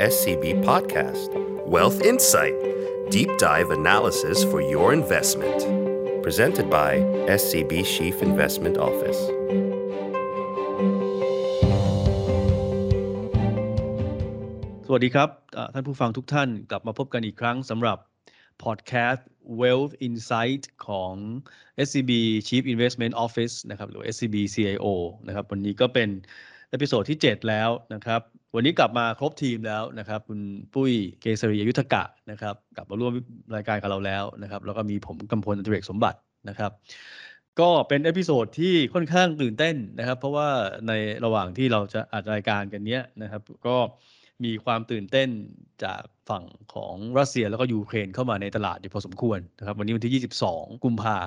SCB Podcast Wealth Insight Deep Dive Analysis for Your Investment Presented by SCB Chief Investment Office สวัสดีครับท่านผู้ฟังทุกท่านกลับมาพบกันอีกครั้งสำหรับพอดแคสต์ Wealth Insight ของ SCB Chief Investment Office นะครับหรือ SCB CIO นะครับวันนี้ก็เป็น episode ที่ 7 แล้วนะครับ วันนี้กลับมาครบทีมแล้วนะครับ คุณปุ้ยเกษรี อายุตตะกะนะครับ กลับมาร่วมรายการกับเราแล้วนะครับ แล้วก็มีผมกำพลอันตรเอกสมบัตินะครับ ก็เป็น episode ที่ค่อนข้างตื่นเต้นนะครับ เพราะว่าในระหว่างที่เราจะอัดรายการกันเนี้ยนะครับ ก็ มีความตื่นเต้นจากฝั่งของรัสเซียแล้วก็ยูเครนเข้ามาในตลาดอยู่พอสมควรนะครับวันนี้วันที่ 22 กุมภา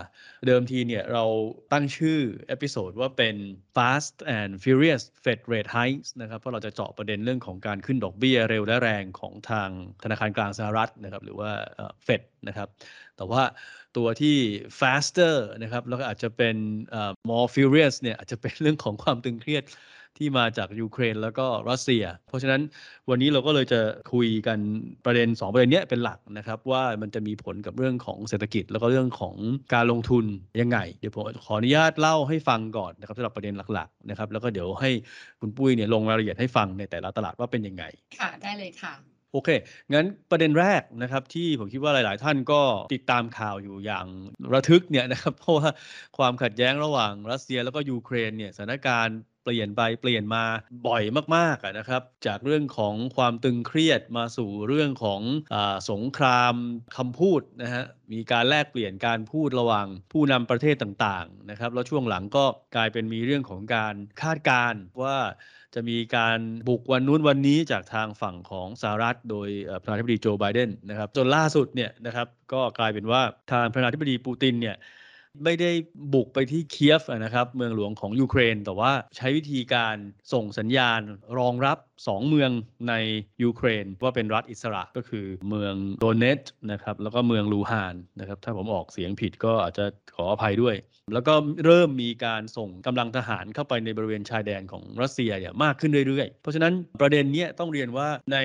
เดิมทีเนี่ยเราตั้งชื่อ episode ว่าเป็น Fast and Furious Fed Rate Hikes นะครับเพราะเราจะเจาะประเด็นเรื่องของการขึ้นดอกเบี้ยเร็วและแรงของทางธนาคารกลางสหรัฐนะครับหรือว่าเฟดนะครับแต่ว่าตัวที่ faster นะครับแล้วก็อาจจะเป็น more furious เนี่ยอาจจะเป็นเรื่องของความตึงเครียด ที่มาจากยูเครนแล้วก็รัสเซีย เพราะฉะนั้นวันนี้เราก็เลยจะคุยกันประเด็น 2 ประเด็นนี้เป็นหลักนะครับ ว่ามันจะมีผลกับเรื่องของเศรษฐกิจ แล้วก็เรื่องของการลงทุนยังไง เดี๋ยวผมขออนุญาตเล่าให้ฟังก่อนนะครับสำหรับประเด็นหลักๆนะครับแล้วก็เดี๋ยวให้คุณปุ้ยเนี่ยลงรายละเอียดให้ฟังในแต่ละตลาดว่าเป็นยังไง ค่ะได้เลยค่ะโอเค งั้นประเด็นแรกนะครับที่ผมคิดว่าหลาย ๆ ท่านก็ติดตามข่าวอยู่อย่างระทึกเนี่ยนะครับเพราะว่าความขัดแย้งระหว่างรัสเซียแล้วก็ยูเครนเนี่ยสถานการณ์ เปลี่ยนไปเปลี่ยนมาบ่อยมากๆนะครับ จากเรื่องของความตึงเครียดมาสู่เรื่องของอสงครามคำพูดนะฮะมีการแลกเปลี่ยนการพูดระหว่างผู้นำประเทศต่างๆนะครับ แล้วช่วงหลังก็กลายเป็นมีเรื่องของการคาดการณ์ว่าจะมีการบุกวันนู้นวันนี้จากทางฝั่งของสหรัฐ โดยประธานาธิบดีโจไบเดนนะครับจนล่าสุดเนี่ยนะครับก็กลายเป็นว่าทางประธานาธิบดีปูตินเนี่ย ไม่ได้บุกไปที่เคียฟนะครับ เมืองหลวงของยูเครน แต่ว่าใช้วิธีการส่งสัญญาณรับรอง 2 เมืองในยูเครน ว่าเป็นรัฐอิสระก็คือเมืองโดเนตสก์นะครับแล้วก็เมืองลูฮานสก์นะครับถ้าผมออกเสียงผิดก็อาจจะขออภัยด้วย แล้วก็เริ่มมีการส่งกำลังทหารเข้าไปในบริเวณชายแดนของรัสเซียเนี่ยมากขึ้นเรื่อยๆ เพราะฉะนั้นประเด็นนี้ต้องเรียนว่าใน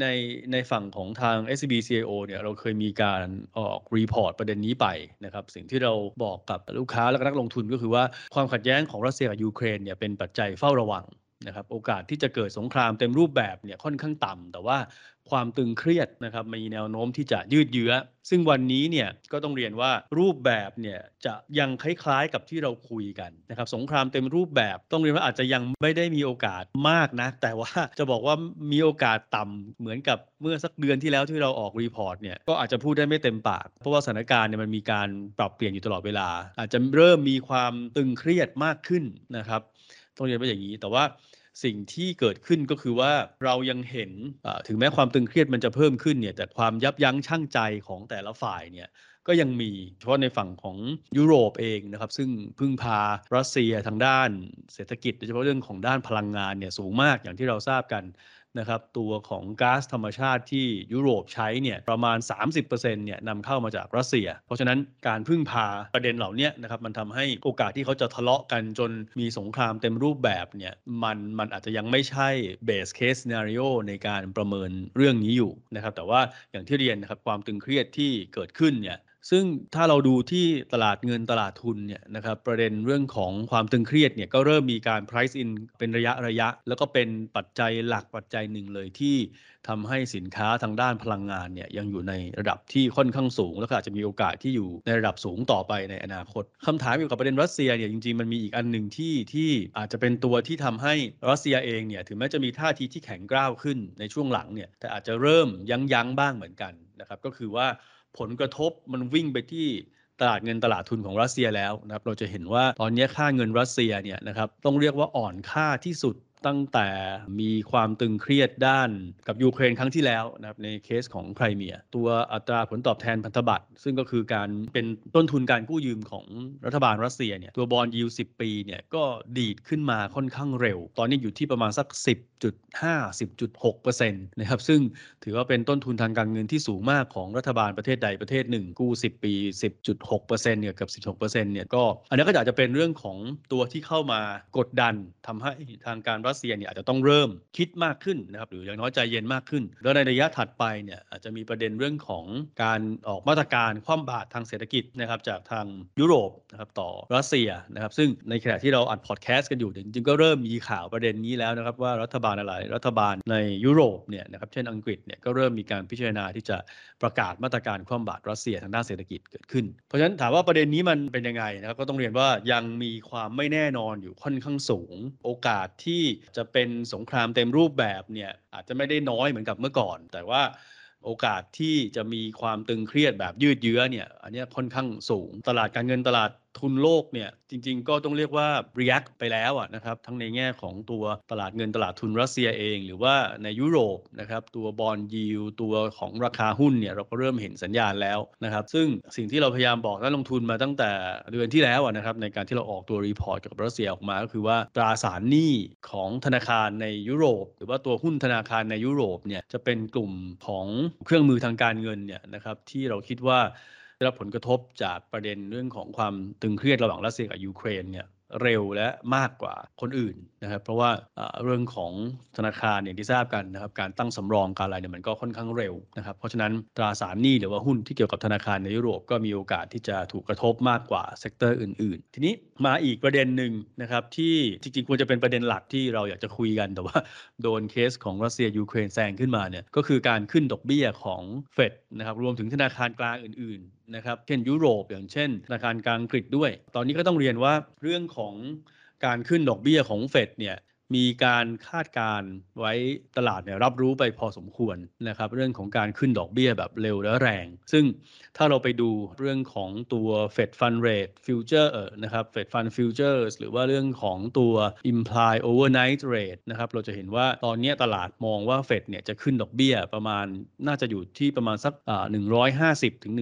ในในฝั่งของทาง SCB CIO เนี่ยเราเคยมีการออก report ประเด็นนี้ไปนะครับสิ่งที่เราบอกกับลูกค้าและนักลงทุนก็คือว่าความขัดแย้งของรัสเซียกับยูเครนเนี่ยเป็นปัจจัยเฝ้าระวังนะครับโอกาสที่จะเกิดสงครามเต็มรูปแบบเนี่ยค่อนข้างต่ำแต่ว่า ความตึงเครียดนะครับมีแนวโน้มที่จะยืดเยื้อ ซึ่งวันนี้เนี่ยก็ต้องเรียนว่ารูปแบบเนี่ยจะยังคล้ายๆกับที่เราคุยกันนะครับสงครามเต็มรูปแบบต้องเรียนว่าอาจจะยังไม่ได้มีโอกาสมากนะ แต่ว่าจะบอกว่ามีโอกาสต่ำเหมือนกับเมื่อสักเดือนที่แล้วที่เราออก report เนี่ยก็อาจจะพูดได้ไม่เต็มปาก เพราะว่าสถานการณ์เนี่ยมันมีการปรับเปลี่ยนอยู่ตลอดเวลา อาจจะเริ่มมีความตึงเครียดมากขึ้นนะครับต้องเรียนว่าอย่างนี้แต่ว่า สิ่งที่เกิดขึ้นก็คือว่าเรายังเห็นถึงแม้ความตึงเครียดมันจะเพิ่มขึ้นเนี่ยแต่ความยับยั้งชั่งใจของแต่ละฝ่ายเนี่ยก็ยังมีเฉพาะในฝั่งของยุโรปเองนะครับ ซึ่งพึ่งพารัสเซียทางด้านเศรษฐกิจโดยเฉพาะเรื่องของด้านพลังงานเนี่ยสูงมากอย่างที่เราทราบกัน นะครับตัวของก๊าซธรรมชาติที่ยุโรปใช้เนี่ยประมาณ 30%เนี่ยนำเข้ามาจากรัสเซีย เพราะฉะนั้นการพึ่งพาประเด็นเหล่านี้นะครับมันทำให้โอกาสที่เขาจะทะเลาะกันจนมีสงครามเต็มรูปแบบเนี่ยมันมันอาจจะยังไม่ใช่ base case scenario ในการประเมินเรื่องนี้อยู่นะครับแต่ว่าอย่างที่เรียนนะครับความตึงเครียดที่เกิดขึ้นเนี่ย ซึ่งถ้าเราดูที่ตลาดเงินตลาดทุนเนี่ยนะครับประเด็นเรื่องของความตึงเครียดเนี่ยก็เริ่มมีการ price in เป็นระยะระยะ แล้วก็เป็นปัจจัยหลักปัจจัยหนึ่งเลยที่ทำให้สินค้าทางด้านพลังงานเนี่ยยังอยู่ในระดับที่ค่อนข้างสูง แล้วก็อาจจะมีโอกาสที่อยู่ในระดับสูงต่อไปในอนาคตคำถามเกี่ยวกับประเด็นรัสเซียเนี่ยจริงๆมันมีอีกอันหนึ่งที่ที่อาจจะเป็นตัวที่ทำให้รัสเซียเองเนี่ยถึงแม้จะมีท่าทีที่แข็งกร้าวขึ้นในช่วงหลังเนี่ยแต่อาจจะเริ่มยั้งยั้งบ้างเหมือนกันนะครับก็คือว่า ผลกระทบมันวิ่งไปที่ตลาดเงินตลาดทุนของรัสเซียแล้วนะครับ เราจะเห็นว่าตอนนี้ค่าเงินรัสเซียเนี่ยนะครับต้องเรียกว่าอ่อนค่าที่สุด ตั้งแต่มีความตึงเครียดด้านกับยูเครนครั้งที่แล้วนะครับในเคสของไครเมีย ตัวอัตราผลตอบแทนพันธบัตร ซึ่งก็คือการเป็นต้นทุนการกู้ยืมของรัฐบาลรัสเซียเนี่ยตัวบอลยูสิปีเนี่ยก็ดีดขึ้นมาค่อนข้างเร็ว ตอนนี้อยู่ที่ประมาณสัก 10.5 10.6%นะครับซึ่งถือว่าเป็นต้นทุนทางการเงินที่สูงมากของรัฐบาลประเทศใดประเทศหนึ่งกู้ 10 ปี 10.6%เนี่ยกับ 16%เนี่ยก็อันนี้ก็อาจจะเป็นเรื่องของตัวที่เข้ามากดดันทำให้ทางการรัสเซียเนี่ยอาจจะต้องเริ่มคิดมากขึ้นนะครับหรืออย่างน้อยใจเย็นมากขึ้น แล้วในระยะถัดไปเนี่ยอาจจะมีประเด็นเรื่องของการออกมาตรการคว่ำบาตรทางเศรษฐกิจนะครับจากทางยุโรปนะครับต่อรัสเซียนะครับซึ่งในขณะที่เราอัดพอดแคสต์กันอยู่จริงๆก็เริ่มมีข่าวประเด็นนี้แล้วนะครับว่ารัฐบาลอะไรรัฐบาลในยุโรปเนี่ยนะครับเช่นอังกฤษเนี่ยก็เริ่มมีการพิจารณาที่จะประกาศมาตรการคว่ำบาตรรัสเซียทางด้านเศรษฐกิจเกิดขึ้น เพราะฉะนั้นถามว่าประเด็นนี้มันเป็นยังไงนะครับก็ต้องเรียนว่ายังมีความไม่แน่นอนอยู่ค่อนข้างสูง โอกาสที่จะเป็นสงครามเต็มรูปแบบเนี่ยอาจจะไม่ได้น้อยเหมือนกับเมื่อก่อน แต่ว่าโอกาสที่จะมีความตึงเครียดแบบยืดเยื้อเนี่ยอันนี้ค่อนข้างสูง ตลาดการเงินตลาด ทุนโลกเนี่ยจริง ๆ ก็ต้องเรียกว่า react ไปแล้วนะครับทั้งในแง่ของตัวตลาดเงินตลาดทุนรัสเซียเอง หรือว่าในยุโรปนะครับตัวบอลยิวตัวของราคาหุ้นเนี่ยเราก็เริ่มเห็นสัญญาณแล้วนะครับ ซึ่งสิ่งที่เราพยายามบอกนักลงทุนมาตั้งแต่เดือนที่แล้วนะครับในการที่เราออกตัว report กับรัสเซียออกมาก็คือว่าตราสารหนี้ของธนาคารในยุโรป หรือว่าตัวหุ้นธนาคารในยุโรปเนี่ยจะเป็นกลุ่มของเครื่องมือทางการเงินเนี่ยนะครับที่เราคิดว่า ได้รับผลกระทบจากประเด็นเรื่องของความตึงเครียดระหว่างรัสเซียกับยูเครนเนี่ยเร็วและมากกว่าคนอื่นนะครับ เพราะว่าเรื่องของธนาคารอย่างที่ทราบกันนะครับ การตั้งสำรองการอะไรเนี่ยมันก็ค่อนข้างเร็วนะครับ เพราะฉะนั้นตราสารหนี้หรือว่าหุ้นที่เกี่ยวกับธนาคารในยุโรปก็มีโอกาสที่จะถูกกระทบมากกว่า sector อื่น ๆ ทีนี้มาอีกประเด็นหนึ่งนะครับ ที่จริง ๆ ควรจะเป็นประเด็นหลักที่เราอยากจะคุยกัน แต่ว่าโดนเคสของรัสเซียยูเครนแซงขึ้นมาเนี่ยก็คือการขึ้นดอกเบี้ยของเฟดนะครับรวมถึงธนาคารกลางอื่น ๆ นะครับเช่นยุโรปอย่างเช่นธนาคารกลางอังกฤษด้วย ตอนนี้ก็ต้องเรียนว่าเรื่องของการขึ้นดอกเบี้ยของเฟดเนี่ย มีการคาดการไว้ตลาดเนี่ยรับรู้ไปพอสมควรนะครับ เรื่องของการขึ้นดอกเบี้ยแบบเร็วและแรง ซึ่งถ้าเราไปดูเรื่องของตัว Fed Fund Rate Future นะครับ Fed Fund Futures หรือว่าเรื่องของตัว Implied Overnight Rate นะครับ เราจะเห็นว่าตอนนี้ตลาดมองว่าเฟดเนี่ยจะขึ้นดอกเบี้ยประมาณน่าจะอยู่ที่ประมาณสัก150ถึง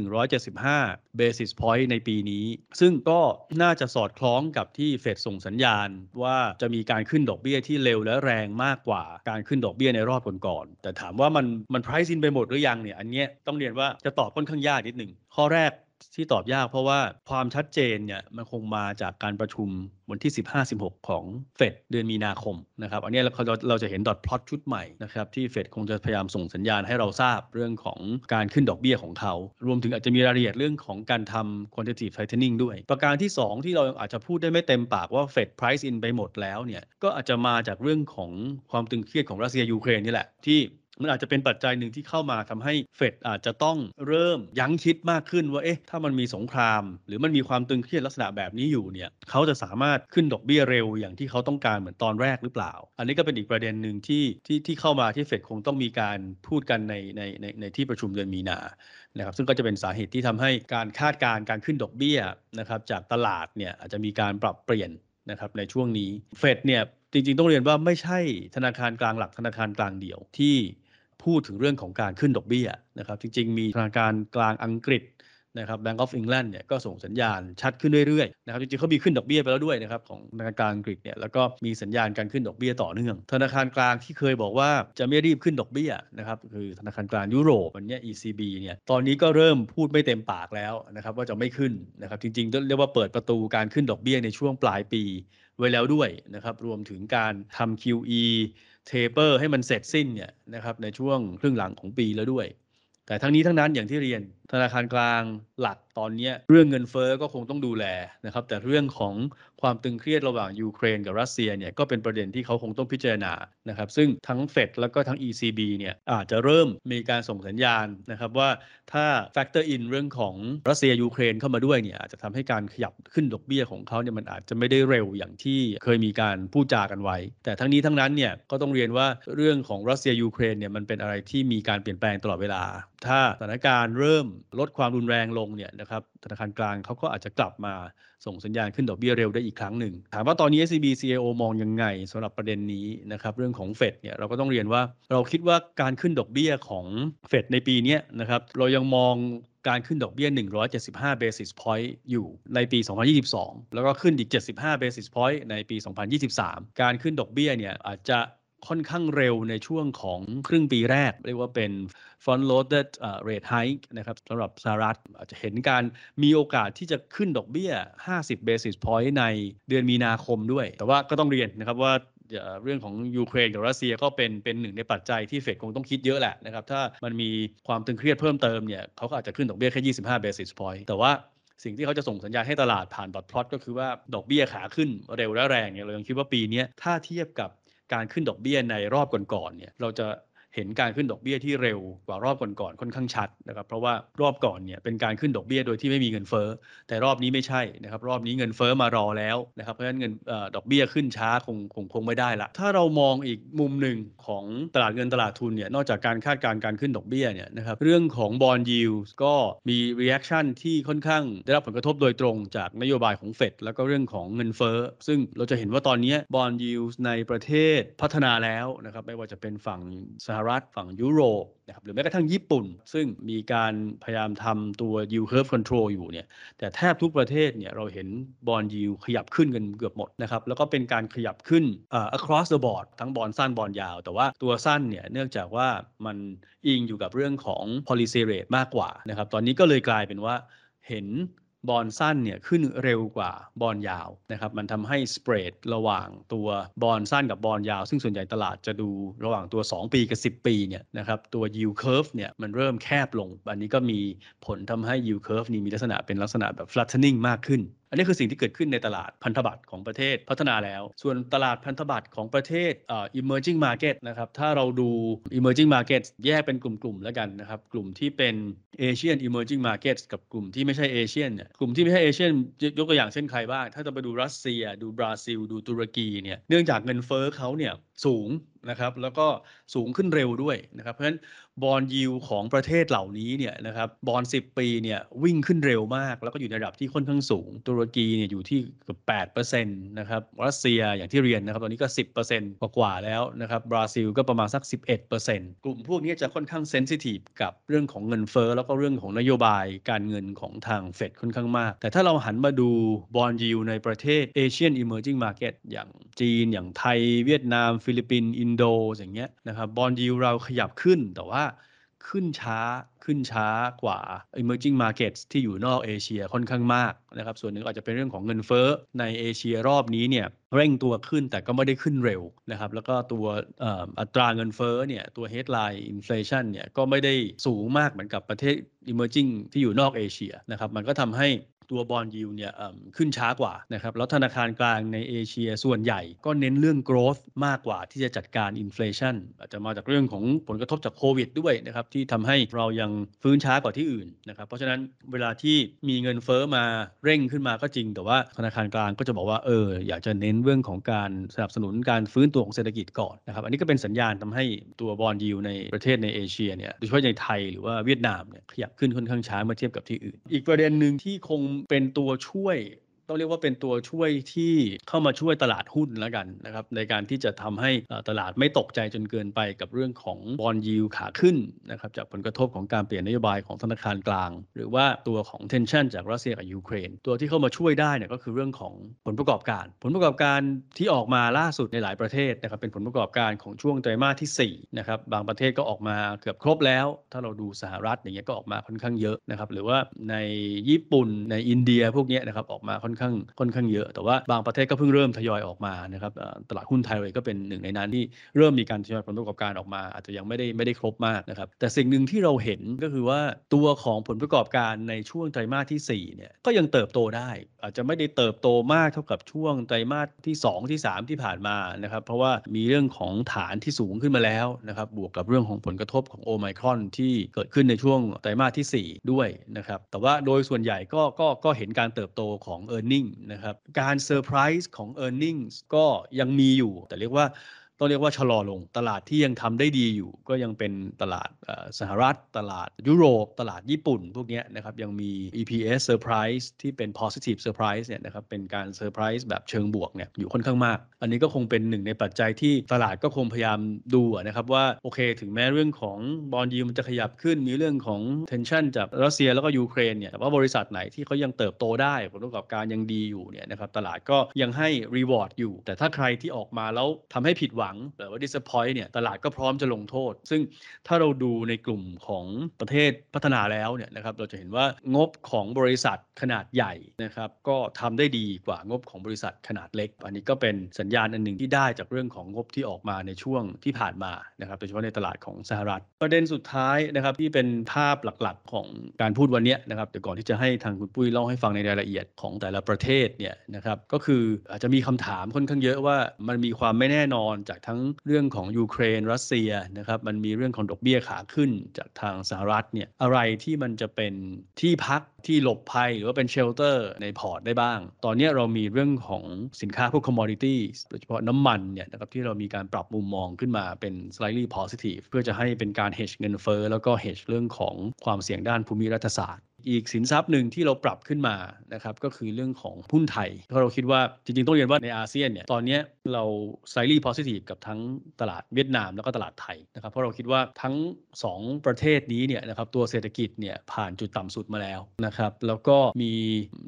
175 basis point ในปีนี้ ซึ่งก็น่าจะสอดคล้องกับที่เฟดส่งสัญญาณว่าจะมีการขึ้นดอกเบี้ยยที่เร็วและแรงมากกว่าการขึ้นดอกเบี้ยในรอบก่อนๆแต่ถามว่ามันมัน price in ไปหมดหรือยังเนี่ยอันเนี้ยต้องเรียนว่าจะตอบค่อนข้างยากนิดหนึ่งข้อแรก ที่ตอบยากเพราะว่าความชัดเจนเนี่ยมันคงมาจากการประชุมวันที่ 15-16 ของเฟดเดือนมีนาคมนะครับอันนี้เราเราจะเห็นดอทพลอตชุดใหม่นะครับที่เฟดคงจะพยายามส่งสัญญาณให้เราทราบเรื่องของการขึ้นดอกเบี้ยของเขา รวมถึงอาจจะมีรายละเอียดเรื่องของการทำ quantitative tightening ด้วย ประการที่ 2 ที่เราอาจจะพูดได้ไม่เต็มปากว่าเฟด price in ไปหมดแล้วเนี่ยก็อาจจะมาจากเรื่องของความตึงเครียดของรัสเซียยูเครนนี่แหละที่ มันอาจจะเป็นปัจจัยหนึ่งที่เข้ามาทำให้เฟดอาจจะต้องเริ่มยั้งคิดมากขึ้นว่าเอ๊ะถ้ามันมีสงคราม หรือมันมีความตึงเครียดลักษณะแบบนี้อยู่เนี่ยเขาจะสามารถขึ้นดอกเบี้ยเร็วอย่างที่เขาต้องการเหมือนตอนแรกหรือเปล่า อันนี้ก็เป็นอีกประเด็นหนึ่งที่ที่ที่เข้ามาที่เฟดคงต้องมีการพูดกันในในในในที่ประชุมเดือนมีนานะครับซึ่งก็จะเป็นสาเหตุที่ทำให้การคาดการณ์การขึ้นดอกเบี้ยนะครับจากตลาดเนี่ยอาจจะมีการปรับเปลี่ยนนะครับในช่วงนี้เฟดเนี่ยจริงๆ ต้องเรียนว่าไม่ใช่ธนาคารกลางหลักธนาคารกลางเดียวที่ พูดถึงเรื่องของการขึ้นดอกเบี้ยนะครับ จริง ๆ มีธนาคารกลางอังกฤษนะครับ Bank of England เนี่ยก็ส่งสัญญาณชัดขึ้นเรื่อยๆนะครับจริงๆเขามีขึ้นดอกเบี้ยไปแล้วด้วยนะครับของธนาคารกลางอังกฤษเนี่ยแล้วก็มีสัญญาณการขึ้นดอกเบี้ยต่อเนื่อง ธนาคารกลางที่เคยบอกว่าจะไม่รีบขึ้นดอกเบี้ยนะครับคือธนาคารกลางยุโรปวันนี้ ECB เนี่ยตอนนี้ก็เริ่มพูดไม่เต็มปากแล้วนะครับว่าจะไม่ขึ้นนะครับจริงๆเรียกว่าเปิดประตูการขึ้นดอกเบี้ยในช่วงปลายปีไว้แล้วด้วยนะครับรวมถึงการทำ QE เทเปอร์ให้มันเสร็จสิ้นเนี่ยนะครับในช่วงครึ่งหลังของปีแล้วด้วย แต่ทั้งนี้ทั้งนั้นอย่างที่เรียนธนาคารกลางหลัก ตอนนี้เรื่องเงินเฟอ้อก็คงต้องดูแลนะครับแต่เรื่องของความตึงเครียดระหว่างยูเครนกับรัสเซียเนี่ยก็เป็นประเด็นที่เขาคงต้องพิจารณานะครับซึ่งทั้งเฟดแล้วก็ทั้ง ECB เนี่ยอาจจะเริ่มมีการส่งสัญญาณนะครับว่าถ้า factor in เรื่องของรัสเซียยูเครนเข้ามาด้วยเนี่ยอาจจะทำให้การขยับขึ้นดอกเบี้ยของเขาเนี่ยมันอาจจะไม่ได้เร็วอย่างที่เคยมีการพูดจากันไว้ แต่ทั้งนี้ทั้งนั้นเนี่ยก็ต้องเรียนว่าเรื่องของรัสเซียยูเครนเนี่ยมันเป็นอะไรที่มีการเปลี่ยนแปลงตลอดเวลา ถ้าสถานการณ์เริ่มลดความรุนแรงลงเนี่ยนะครับธนาคารกลางเขาก็อาจจะกลับมาส่งสัญญาณขึ้นดอกเบี้ยเร็วได้อีกครั้งหนึ่ง ถามว่าตอนนี้ SCB CIO มองยังไงสำหรับประเด็นนี้นะครับเรื่องของเฟดเนี่ยเราก็ต้องเรียนว่าเราคิดว่าการขึ้นดอกเบี้ยของเฟดในปีนี้นะครับเรายังมองการขึ้นดอกเบี้ย 175 basis point อยู่ในปี 2022 แล้วก็ขึ้นอีก 75 basis point ในปี 2023 การขึ้นดอกเบี้ยเนี่ยอาจจะ ค่อนข้างเร็วในช่วงของครึ่งปีแรก เรียกว่าเป็น front loaded rate hike นะครับสำหรับสหรัฐอาจจะเห็นการมีโอกาสที่จะขึ้นดอกเบี้ย 50 basis point ในเดือนมีนาคมด้วย แต่ว่าก็ต้องเรียนนะครับว่าเรื่องของยูเครนกับรัสเซียก็เป็นเป็นหนึ่งในปัจจัยที่เฟดคงต้องคิดเยอะแหละนะครับถ้ามันมีความตึงเครียดเพิ่มเติมเนี่ยเขาก็อาจจะขึ้นดอกเบี้ยแค่ 25 basis point แต่ว่าสิ่งที่เขาจะส่งสัญญาณให้ตลาดผ่านดอทพลอตก็คือว่าดอกเบี้ยขาขึ้นเร็วและแรงเนี่ยเรายังคิดว่าปีนี้ถ้าเทียบกับ การขึ้นดอกเบี้ยในรอบก่อนๆเนี่ยเราจะ เห็นการขึ้นดอกเบี้ยที่เร็วกว่ารอบก่อนๆค่อนข้างชัดนะครับเพราะว่ารอบก่อนเนี่ยเป็นการขึ้นดอกเบี้ยโดยที่ไม่มีเงินเฟ้อแต่รอบนี้ไม่ใช่นะครับรอบนี้เงินเฟ้อมารอแล้วนะครับเพราะฉะนั้นเงินดอกเบี้ยขึ้นช้าคงคงคงไม่ได้ละถ้าเรามองอีกมุมหนึ่งของตลาดเงินตลาดทุนเนี่ยนอกจากการคาดการณ์การขึ้นดอกเบี้ยเนี่ยนะครับเรื่องของ bond yield ก็มี reaction ที่ค่อนข้างได้รับผลกระทบโดยตรงจากนโยบายของเฟดแล้วก็เรื่องของเงินเฟ้อซึ่งเราจะเห็นว่าตอนนี้ bond yield ในประเทศพัฒนาแล้วนะครับไม่ว่าจะเป็นฝั่งสหรัฐฝั่งยุโรปนะครับหรือแม้กระทั่งญี่ปุ่น ซึ่งมีการพยายามทำตัว yield curve control อยู่เนี่ยแต่แทบทุกประเทศเนี่ยเราเห็นบอลยิวขยับขึ้นกันเกือบหมดนะครับแล้วก็เป็นการขยับขึ้น uh, across the board ทั้งบอลสั้นบอลยาว แต่ว่าตัวสั้นเนี่ยเนื่องจากว่ามันอิงอยู่กับเรื่องของ policy rate มากกว่านะครับตอนนี้ก็เลยกลายเป็นว่าเห็น บอลสั้นเนี่ยขึ้นเร็วกว่าบอลยาวนะครับมันทำให้สเปรดระหว่างตัวบอลสั้นกับบอลยาว ซึ่งส่วนใหญ่ตลาดจะดูระหว่างตัว 2 ปีกับ 10 ปีเนี่ยนะครับตัว yield curve เนี่ยมันเริ่มแคบลง อันนี้ก็มีผลทำให้ yield curve นี่มีลักษณะเป็นลักษณะแบบ flattening มากขึ้น อันนี้คือสิ่งที่เกิดขึ้นในตลาดพันธบัตรของประเทศพัฒนาแล้ว ส่วนตลาดพันธบัตรของประเทศเอ่อ emerging market นะครับ ถ้าเราดู emerging market แยกเป็นกลุ่มๆแล้วกันนะครับ กลุ่มที่เป็น Asian emerging market กับกลุ่มที่ไม่ใช่ Asian เนี่ยกลุ่มที่ไม่ใช่ Asian ยกตัวอย่างเช่นใครบ้าง ถ้าจะไปดูรัสเซีย ดูบราซิล ดูตุรกีเนี่ย เนื่องจากเงินเฟ้อเขาเนี่ยสูงนะครับแล้วก็สูงขึ้นเร็วด้วยนะครับเพราะฉะนั้น bond yield ของประเทศเหล่านี้เนี่ยนะครับบอล10 ปีเนี่ยวิ่งขึ้นเร็วมาก แล้วก็อยู่ในระดับที่ค่อนข้างสูง ตุรกีเนี่ยอยู่ที่เกือบ8%นะครับรัสเซียอย่างที่เรียนนะครับตอนนี้ก็ 10%กว่าแล้วนะครับบราซิลก็ประมาณสัก 11%กลุ่มพวกนี้จะค่อนข้าง sensitive กับเรื่องของเงินเฟ้อแล้วก็เรื่องของนโยบายการเงินของทางเฟดค่อนข้างมาก แต่ถ้าเราหันมาดู bond yield ในประเทศ Asian emerging market อย่างจีนอย่างไทย เวียดนามฟิลิปปินส์อินโดอย่างเงี้ยนะครับ bond yield เราขยับขึ้นแต่ว่าขึ้นช้าขึ้นช้ากว่า emerging markets ที่อยู่นอกเอเชียค่อนข้างมากนะครับส่วนหนึ่งอาจจะเป็นเรื่องของเงินเฟ้อในเอเชียรอบนี้เนี่ยเร่งตัวขึ้นแต่ก็ไม่ได้ขึ้นเร็วนะครับแล้วก็ตัวอัตราเงินเฟ้อเนี่ยตัว headline inflation เนี่ยก็ไม่ได้สูงมากเหมือนกับประเทศ emerging ที่อยู่นอกเอเชียนะครับมันก็ทำให้ ตัวบอลยิวเนี่ยขึ้นช้ากว่านะครับแล้วธนาคารกลางในเอเชียส่วนใหญ่ก็เน้นเรื่อง growth มากกว่าที่จะจัดการ inflation อาจจะมาจากเรื่องของผลกระทบจากโควิดด้วยนะครับที่ทำให้เรายังฟื้นช้ากว่าที่อื่นนะครับเพราะฉะนั้นเวลาที่มีเงินเฟอ้อมาเร่งขึ้นมาก็จริง แต่ว่าธนาคารกลางก็จะบอกว่าเอออยากจะเน้นเรื่องของการสนับสนุนการฟื้นตัวของเศรษฐกิจก่อนนะครับอันนี้ก็เป็นสัญญาณทำให้ตัวบอลยิวในประเทศในเอเชียเนี่ยโดยเฉพาะในไทยหรือว่าเวียดนามเนี่ยขยับขึ้นค่อนข้างช้าเมื่อเทียบกับที่อื่น อีกประเด็นหนึ่งที่คงเป็นตัวช่วย ต้องเรียกว่าเป็นตัวช่วยที่เข้ามาช่วยตลาดหุ้นแล้วกันนะครับในการที่จะทำให้ตลาดไม่ตกใจจนเกินไปกับเรื่องของบอลยิวขาขึ้นนะครับจากผลกระทบของการเปลี่ยนนโยบายของธนาคารกลาง หรือว่าตัวของเทนชันจากรัสเซียกับยูเครน ตัวที่เข้ามาช่วยได้เนี่ยก็คือเรื่องของผลประกอบการ ผลประกอบการที่ออกมาล่าสุดในหลายประเทศนะครับเป็นผลประกอบการของช่วงไตรมาสที่4นะครับบางประเทศก็ออกมาเกือบครบแล้ว ถ้าเราดูสหรัฐอย่างเงี้ยก็ออกมาค่อนข้างเยอะนะครับหรือว่าในญี่ปุ่นในอินเดียพวกนี้นะครับออกมาค่อนข้างค่อนข้างเยอะ แต่ว่าบางประเทศก็เพิ่งเริ่มทยอยออกมานะครับตลาดหุ้นไทยก็เป็นหนึ่งในนั้นที่เริ่มมีการทยอยผลประกอบการออกมา อาจจะยังไม่ได้ไม่ได้ครบมากนะครับแต่สิ่งหนึ่งที่เราเห็นก็คือว่าตัวของผลประกอบการในช่วงไตรมาสที่4เนี่ยก็ยังเติบโตได้ อาจจะไม่ได้เติบโตมากเท่ากับช่วงไตรมาสที่ 2 ที่ 3 ที่ผ่านมานะครับเพราะว่ามีเรื่องของฐานที่สูงขึ้นมาแล้วนะครับบวกกับเรื่องของผลกระทบของโอไมครอนที่เกิดขึ้นในช่วงไตรมาสที่ 4 ด้วยนะครับแต่ว่าโดยส่วนใหญ่ก็ก็ก็เห็นการเติบโตของ e a r n i n g นะครับ การเซอร์ไพรส์ของ e a r n i n g ก็ยังมีอยู่ แต่เรียกว่า ต้องเรียกว่าชะลอลงตลาดที่ยังทำได้ดีอยู่ ก็ยังเป็นตลาดสหรัฐ ตลาดยุโรป ตลาดญี่ปุ่น พวกนี้นะครับยังมี EPS surprise ที่เป็น positive surprise เนี่ยนะครับเป็นการ surprise แบบเชิงบวกเนี่ยอยู่ค่อนข้างมาก อันนี้ก็คงเป็นหนึ่งในปัจจัยที่ตลาดก็คงพยายามดูนะครับว่าโอเค ถึงแม้เรื่องของบอลยูมันจะขยับขึ้นมีเรื่องของ tension จากรัสเซียแล้วก็ยูเครนเนี่ยแต่ว่าบริษัทไหนที่เขายังเติบโตได้ผลประกอบการยังดีอยู่เนี่ยนะครับตลาดก็ยังให้ reward อยู่ แต่ถ้าใครที่ออกมาแล้วทำให้ผิดหวังวังหรือว่า disappoint เนี่ยตลาดก็พร้อมจะลงโทษ ซึ่งถ้าเราดูในกลุ่มของประเทศพัฒนาแล้วเนี่ยนะครับเราจะเห็นว่างบของบริษัทขนาดใหญ่นะครับก็ทำได้ดีกว่างบของบริษัทขนาดเล็ก อันนี้ก็เป็นสัญญาณอันหนึ่งที่ได้จากเรื่องของงบที่ออกมาในช่วงที่ผ่านมานะครับโดยเฉพาะในตลาดของสหรัฐ ประเด็นสุดท้ายนะครับที่เป็นภาพหลักๆ ของการพูดวันนี้นะครับแต่ก่อนที่จะให้ทางคุณปุ้ยเล่าให้ฟังในรายละเอียดของแต่ละประเทศเนี่ยนะครับก็คืออาจจะมีคำถามค่อนข้างเยอะว่ามันมีความไม่แน่นอนจากทั้งเรื่องของยูเครนรัสเซียนะครับมันมีเรื่องของดอกเบี้ยขาขึ้นจากทางสหรัฐเนี่ยอะไรที่มันจะเป็นที่พักที่หลบภัยหรือว่าเป็น shelter ในพอร์ตได้บ้าง ตอนนี้เรามีเรื่องของสินค้าพวก commodity โดยเฉพาะน้ำมันเนี่ยนะครับที่เรามีการปรับมุมมองขึ้นมาเป็น slightly positive เพื่อจะให้เป็นการ hedge เงินเฟ้อแล้วก็ hedge เรื่องของความเสี่ยงด้านภูมิรัฐศาสตร์ อีกสินทรัพย์หนึ่งที่เราปรับขึ้นมานะครับก็คือเรื่องของหุ้นไทยเพราะเราคิดว่าจริงๆ ต้องเรียนว่าในอาเซียนเนี่ยตอนนี้เรา slightly positive กับทั้งตลาดเวียดนามแล้วก็ตลาดไทยนะครับเพราะเราคิดว่าทั้ง 2 ประเทศนี้เนี่ยนะครับตัวเศรษฐกิจเนี่ยผ่านจุดต่ำสุดมาแล้วนะครับแล้วก็มี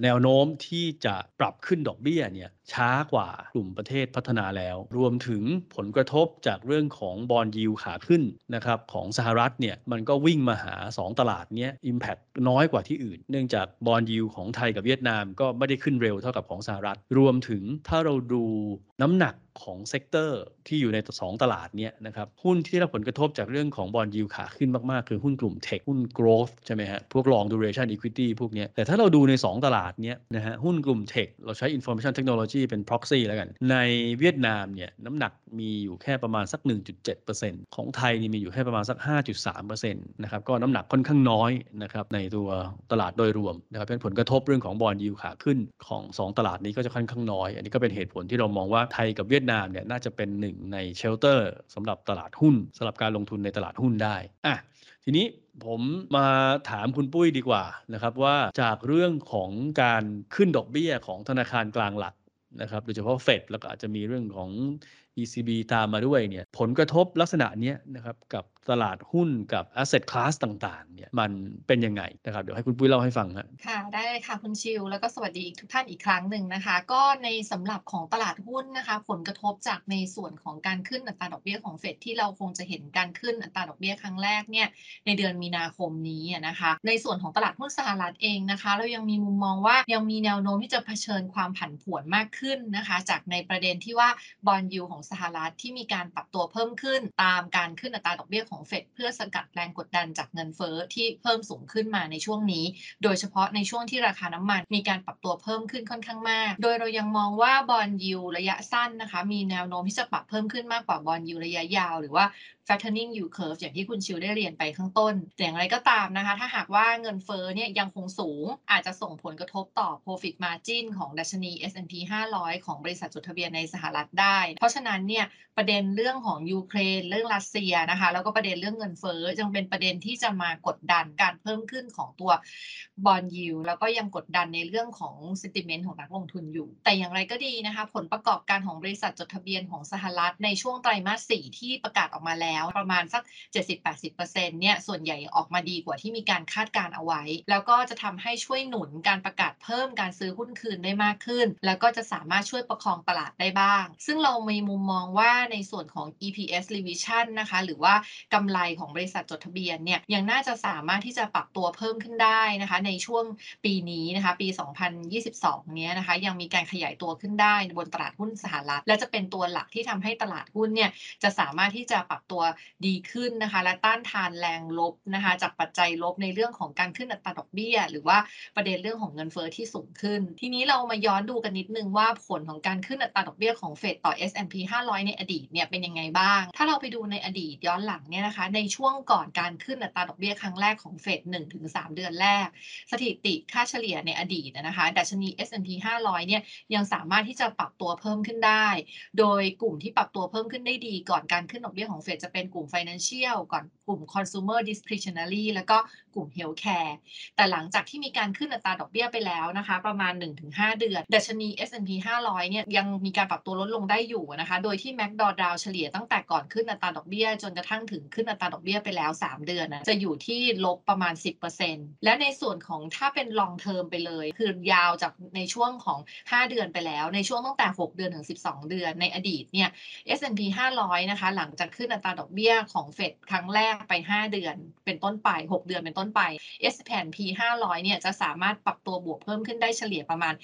แนวโน้มที่จะปรับขึ้นดอกเบี้ยเนี่ยช้ากว่ากลุ่มประเทศพัฒนาแล้ว รวมถึงผลกระทบจากเรื่องของ bond yield ขาขึ้นนะครับของสหรัฐเนี่ยมันก็วิ่งมาหา 2 ตลาดเนี้ย Impact น้อยกว่าที่อื่น เนื่องจาก bond yield ของไทยกับเวียดนามก็ไม่ได้ขึ้นเร็วเท่ากับของสหรัฐ รวมถึงถ้าเราดูน้ำหนัก ของ sector ที่อยู่ใน 2 ตลาดเนี้ยนะครับหุ้นที่ได้รับผลกระทบจากเรื่องของ bond yield ขาขึ้นมาก ๆ คือหุ้นกลุ่มเทคหุ้น growth ใช่ไหมฮะพวก long duration equity พวกนี้แต่ถ้าเราดูใน 2 ตลาดเนี้ยนะฮะหุ้นกลุ่ม tech เราใช้ information technology เป็น proxy แล้วกัน ในเวียดนามเนี่ยน้ำหนักมีอยู่แค่ประมาณสัก 1.7%ของไทยนี่มีอยู่แค่ประมาณสัก 5.3%นะครับก็น้ำหนักค่อนข้างน้อยนะครับในตัวตลาดโดยรวมนะครับเป็นผลกระทบเรื่องของบอลยิวขาขึ้นของ 2 ตลาดนี้ก็จะค่อนข้างน้อย อันนี้ก็เป็นเหตุผลที่เรามองว่าไทยกับเวียดนามเนี่ยน่าจะเป็นหนึ่งในเชลเตอร์สำหรับตลาดหุ้นสำหรับการลงทุนในตลาดหุ้นได้อะทีนี้ผมมาถามคุณปุ้ยดีกว่านะครับว่าจากเรื่องของการขึ้นดอกเบี้ยของธนาคารกลางหลักนะครับโดยเฉพาะเฟดแล้วก็อาจจะมีเรื่องของ ECB ตามมาด้วยเนี่ยผลกระทบลักษณะนี้นะครับกับ ตลาดหุ้นกับ asset class ต่างๆเนี่ยมันเป็นยังไงนะครับ เดี๋ยวให้คุณปุ้ยเล่าให้ฟังนะค่ะ ได้ค่ะคุณชิว แล้วก็สวัสดีทุกท่านอีกครั้งหนึ่งนะคะ ก็ในสำหรับของตลาดหุ้นนะคะ ผลกระทบจากในส่วนของการขึ้นอัตราดอกเบี้ยของเฟดที่เราคงจะเห็นการขึ้นอัตราดอกเบี้ยครั้งแรกเนี่ยในเดือนมีนาคมนี้นะคะ ในส่วนของตลาดหุ้นสหรัฐเองนะคะ เรายังมีมุมมองว่ายังมีแนวโน้มที่จะเผชิญความผันผวนมากขึ้นนะคะ จากในประเด็นที่ว่าบอลยูของสหรัฐที่มีการปรับตัวเพิ่มขึ้นตามการขึ้นอัตราดอกเบี้ยของเฟดเพื่อสกัดแรงกดดันจากเงินเฟ้อที่เพิ่มสูงขึ้นมาในช่วงนี้ โดยเฉพาะในช่วงที่ราคาน้ำมันมีการปรับตัวเพิ่มขึ้นค่อนข้างมาก โดยเรายังมองว่าบอลยูระยะสั้นนะคะ มีแนวโน้มที่จะปรับเพิ่มขึ้นมากกว่าบอลยูระยะยาว หรือว่า fattening yield curve อย่างที่คุณชิวได้เรียนไปข้างต้น แต่อย่างไรก็ตามนะคะ ถ้าหากว่าเงินเฟ้อเนี่ยยังคงสูง อาจจะส่งผลกระทบต่อ profit margin ของดัชนี S&P 500 ของบริษัทจดทะเบียนในสหรัฐได้ เพราะฉะนั้นเนี่ยประเด็นเรื่องของยูเครนเรื่องรัสเซียนะคะ แล้วก็ประเด็นเรื่องเงินเฟ้อยังเป็นประเด็นที่จะมากดดันการเพิ่มขึ้นของตัวบอลยิวแล้วก็ยังกดดันในเรื่องของซ e ติเมนต์ของนักลงทุนอยู่ แต่อย่างไรก็ดีนะคะ ผลประกอบการของบริษัทจดทะเบียนของสหรัฐ ในช่วงไตรมาส4ที่ประกาศออกมาแล้ว ประมาณสัก 70-80%เนี่ยส่วนใหญ่ออกมาดีกว่าที่มีการคาดการเอาไว้ แล้วก็จะทำให้ช่วยหนุนการประกาศเพิ่มการซื้อหุ้นคืนได้มากขึ้น แล้วก็จะสามารถช่วยประคองตลาดได้บ้าง ซึ่งเรามีมุมมองว่าในส่วนของ EPS revision นะคะ หรือว่ากำไรของบริษัทจดทะเบียนเนี่ยยังน่าจะสามารถที่จะปรับตัวเพิ่มขึ้นได้นะคะในช่วงปีนี้นะคะปี 2022 เนี้ยนะคะยังมีการขยายตัวขึ้นได้บนตลาดหุ้นสหรัฐ และจะเป็นตัวหลักที่ทำให้ตลาดหุ้นเนี่ยจะสามารถที่จะปรับตัวดีขึ้นนะคะและต้านทานแรงลบนะคะจากปัจจัยลบในเรื่องของการขึ้นอัตราดอกเบี้ย หรือว่าประเด็นเรื่องของเงินเฟอ้อที่สูงขึ้น ทีนี้เรามาย้อนดูกันนิดนึงว่าผลของการขึ้นอัตราดอกเบี้ยของเฟดต่อ S&P 500 ในอดีตเนี่ยเป็นยังไงบ้าง ถ้าเราไปดูในอดีตย้อนหลังเนี่ยนะคะในช่วงก่อนการขึ้นอัตราดอกเบี้ยครั้งแรกของเฟด1-3เดือนแรก สถิติค่าเฉลี่ยในอดีตนะคะดัชนี S&P 500เนี่ยยังสามารถที่จะปรับตัวเพิ่มขึ้นได้ โดยกลุ่มที่ปรับตัวเพิ่มขึ้นได้ดี ก่อนการขึ้นดอกเบี้ยของเฟดจะเป็นกลุ่ม Financial ก่อนกลุ่ม consumer discretionary แล้วก็กลุ่ม healthcare แต่หลังจากที่มีการขึ้นอัตราดอกเบี้ยไปแล้วนะคะ ประมาณ 1-5 เดือน ดัชนี S&P 500เนี่ยยังมีการปรับตัวลดลงได้อยู่นะคะ โดยที่แมกดอดาวเฉลี่ยตั้งแต่ก่อนขึ้นอัตราดอกเบี้ยจนกระทั่งถึงขึ้นอัตราดอกเบี้ยไปแล้ว 3 เดือนนะจะอยู่ที่ลบประมาณ 10%และในส่วนของถ้าเป็นลองเทอมไปเลย คือยาวจากในช่วงของ 5 เดือนไปแล้ว ในช่วงตั้งแต่ 6 เดือนถึง 12 เดือนในอดีตเนี่ย S&P 500 นะคะ หลังจากขึ้นอัตราดอกเบี้ยของเฟดครั้งแรกไป 5 เดือน เป็นต้นไป 6 เดือนเป็นต้นไป S&P 500 เนี่ยจะสามารถปรับตัวบวกเพิ่มขึ้นได้เฉลี่ยประมาณ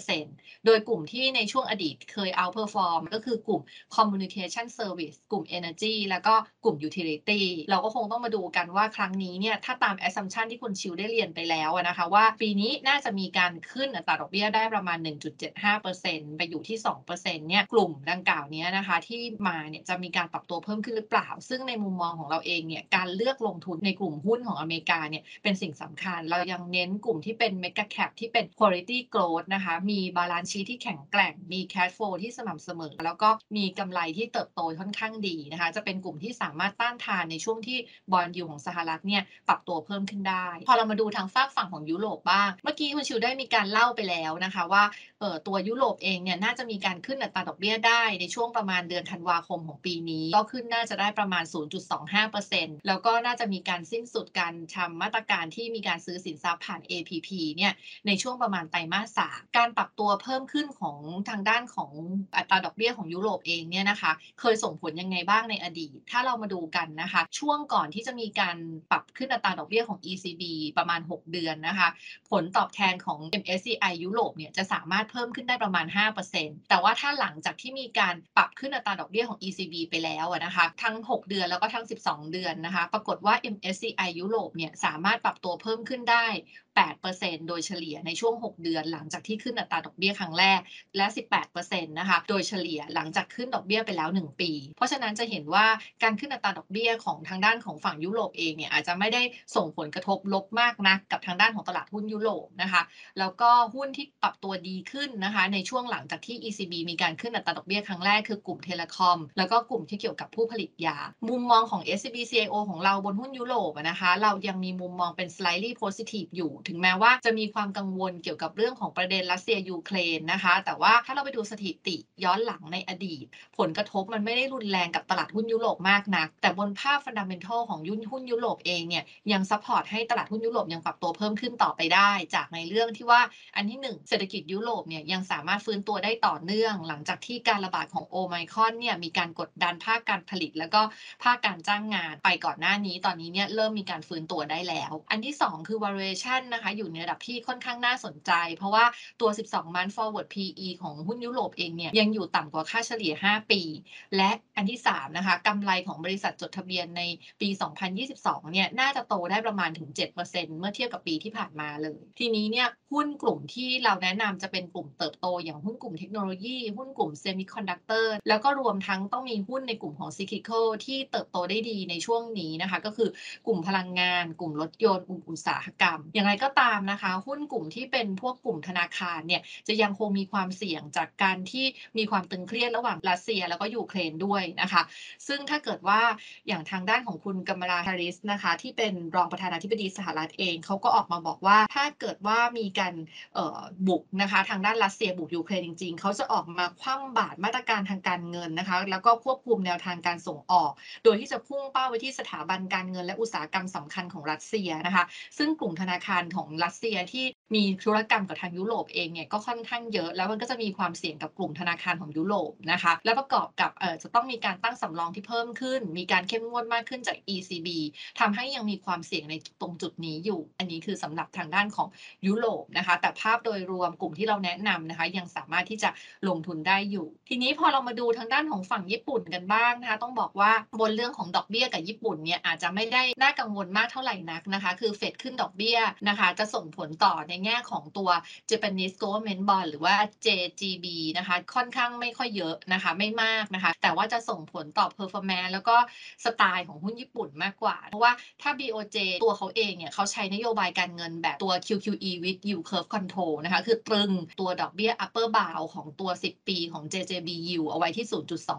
5%โดยกลุ่มที่ในช่วงอดีตเคย outperform ก็คือกลุ่ม communication service กลุ่ม energy แล้วก็กลุ่ม utility เราก็คงต้องมาดูกันว่าครั้งนี้เนี่ยถ้าตาม assumption ที่คุณชิวได้เรียนไปแล้วนะคะว่าปีนี้น่าจะมีการขึ้นอัตราดอกเบี้ยได้ประมาณ 1.75%ไปอยู่ที่ 2%เนี่ยกลุ่มดังกล่าวนี้นะคะที่มาเนี่ยจะมีการปรับตัวเพิ่มขึ้นหรือเปล่า ซึ่งในมุมมองของเราเองเนี่ยการเลือกลงทุนในกลุ่มหุ้นของอเมริกาเนี่ยเป็นสิ่งสำคัญ เรายังเน้นกลุ่มที่เป็น mega cap ที่เป็น quality growth นะคะมี balance sheet ที่แข็งแกร่ง มี cash flow ที่สม่ำเสมอ แล้วก็มีกำไรที่เติบโตค่อนข้างดีนะคะจะเป็นกลุ่มที่สามารถต้านทานในช่วงที่ bond yield ของสหรัฐเนี่ยปรับตัวเพิ่มขึ้นได้ พอเรามาดูทางฟากฝั่งของยุโรปบ้าง เมื่อกี้คุณชิวได้มีการเล่าไปแล้วนะคะว่าเออตัวยุโรปเองเนี่ยน่าจะมีการขึ้นอัตราดอกเบี้ยได้ในช่วงประมาณเดือนธันวาคมของปีนี้ ก็ขึ้นน่าจะได้ประมาณ 0.25%แล้วก็น่าจะมีการสิ้นสุดการทำมาตรการที่มีการซื้อสินทรัพย์ผ่าน APP เนี่ยในช่วงประมาณไตรมาสสาการปรับตัวเพิ่มขึ้นของทางด้านของอัตราดอกเบี้ยของยุโรปเองเนี่ยนะคะ เคยส่งผลยังไงบ้างในอดีต ถ้าเรามาดูกันนะคะ ช่วงก่อนที่จะมีการปรับขึ้นอัตราดอกเบี้ยของ ECB ประมาณ 6 เดือนนะคะ ผลตอบแทนของ MSCI ยุโรปเนี่ยจะสามารถเพิ่มขึ้นได้ประมาณ 5%แต่ว่าถ้าหลังจากที่มีการปรับขึ้นอัตราดอกเบี้ยของ ECB ไปแล้วนะคะ ทั้ง 6 เดือนแล้วก็ทั้ง 12 เดือนนะคะ ปรากฏว่า MSCI ยุโรปเนี่ยสามารถปรับตัวเพิ่มขึ้นได้ 8%โดยเฉลี่ยในช่วง 6 เดือน หลังจากที่ขึ้นอัตราดอกเบี้ยครั้งแรก และ 18%นะคะโดยเฉลี่ยหลังจากขึ้นดอกเบี้ยไปแล้ว 1 ปี เพราะฉะนั้นจะเห็นว่าการขึ้นอัตราดอกเบี้ยของทางด้านของฝั่งยุโรปเองเนี่ยอาจจะไม่ได้ส่งผลกระทบลบมากนักกับทางด้านของตลาดหุ้นยุโรปนะคะแล้วก็หุ้นที่ปรับตัวดีขึ้นนะคะในช่วงหลังจากที่ ECB มีการขึ้นอัตราดอกเบี้ยครั้งแรกคือกลุ่มเทเลคอม แล้วก็กลุ่มที่เกี่ยวกับผู้ผลิตยา มุมมองของ SCB CIO ของเราบนหุ้นยุโรปนะคะเรายังมีมุมมองเป็น slightly positive อยู่ถึงแม้ว่าจะมีความกังวลเกี่ยวกับเรื่องของประเด็นรัสเซียยูเครนนะคะ แต่ว่าถ้าเราไปดูสถิติย้อนหลังในอดีต ผลกระทบมันไม่ได้รุนแรงกับตลาดหุ้นยุโรปมากนัก แต่บนภาพ fundamental ของยุนหุ้นยุโรปเองเนี่ยยัง support ให้ตลาดหุ้นยุโรปยังปรับตัวเพิ่มขึ้นต่อไปได้ จากในเรื่องที่ว่าอันที่ 1 เศรษฐกิจยุโรปเนี่ยยังสามารถฟื้นตัวได้ต่อเนื่อง หลังจากที่การระบาดของโอไมครอนเนี่ยมีการกดดันภาคการผลิต แล้วก็ภาคการจ้างงานไปก่อนหน้านี้ ตอนนี้เนี่ยเริ่มมีการฟื้นตัวได้แล้ว อันที่ 2 คือ valuation นะคะ อยู่ในระดับที่ค่อนข้างน่าสนใจ เพราะว่าตัว 12 month forward PE ของหุ้นยุโรปเองเนี่ยยังอยู่ต่ำกว่าค่าเฉลี่ย 5 ปี และอันที่ 3 นะคะกำไรของบริษัทจดทะเบียนในปี 2022 เนี่ยน่าจะโตได้ประมาณถึง 7%เมื่อเทียบกับปีที่ผ่านมาเลย ทีนี้เนี่ยหุ้นกลุ่มที่เราแนะนำจะเป็นกลุ่มเติบโต อย่างหุ้นกลุ่มเทคโนโลยี หุ้นกลุ่มเซมิคอนดักเตอร์แล้วก็รวมทั้งต้องมีหุ้นในกลุ่มของ cyclical ที่เติบโตได้ดีในช่วงนี้นะคะ ก็คือกลุ่มพลังงาน กลุ่มรถยนต์กลุ่มอุตสาหกรรม อย่างไรก็ตามนะคะ หุ้นกลุ่มที่เป็นพวกกลุ่มธนาคารเนี่ยจะยังคงมีความเสี่ยงจากการที่มีความตึงเครียดระหว่างรัสเซียแล้วก็ยูเครนด้วยนะคะ ซึ่งถ้าเกิดว่าอย่างทางด้านของคุณกัมมาลาฮาริสนะคะที่เป็นรองประธานาธิบดีสหรัฐเองเขาก็ออกมาบอกว่าถ้าเกิดว่ามีการบุกนะคะทางด้านรัสเซียบุกยูเครนจริง ๆเขาจะออกมาคว่ำบาตรมาตรการทางการเงินนะคะ แล้วก็ควบคุมแนวทางการส่งออก โดยที่จะพุ่งเป้าไปที่สถาบันการเงินและอุตสาหกรรมสำคัญของรัสเซียนะคะ ซึ่งกลุ่มธนาคารของรัสเซียที่มีธุรกรรมกับทางยุโรปเองเนี่ยก็ค่อนข้างเยอะ แล้วมันก็จะมีความเสี่ยงกับกลุ่มธนาคารของยุโรปนะคะ แล้วประกอบกับเอ่อจะต้องมีการตั้งสำรองที่เพิ่มขึ้น มีการเข้มงวดมากขึ้นจาก ECB ทำให้ยังมีความเสี่ยงในตรงจุดนี้อยู่ อันนี้คือสำหรับทางด้านของยุโรปนะคะ แต่ภาพโดยรวมกลุ่มที่เราแนะนำนะคะ ยังสามารถที่จะลงทุนได้อยู่ ทีนี้พอเรามาดูทางด้านของฝั่งญี่ปุ่นกันบ้างนะคะ ต้องบอกว่าบนเรื่องของดอกเบี้ยกับญี่ปุ่นเนี่ยอาจจะไม่ได้น่ากังวลมากเท่าไหร่นักนะคะ คือเฟดขึ้นดอกเบี้ยนะคะจะส่งผลต่อในแง่ของตัว Japanese Government Bond หรือว่า JGB นะคะ ค่อนข้างไม่ค่อยเยอะนะคะ ไม่มากนะคะ แต่ว่าจะส่งผลต่อ performance แล้วก็สไตล์ของหุ้นญี่ปุ่นมากกว่า เพราะว่าถ้า BOJ ตัวเขาเองเนี่ยเขาใช้นโยบายการเงินแบบตัว QQE with yield curve control นะคะ คือตรึงตัวดอกเบี้ย upper bound ของตัว 10 ปีของ JJB yield เอาไว้ที่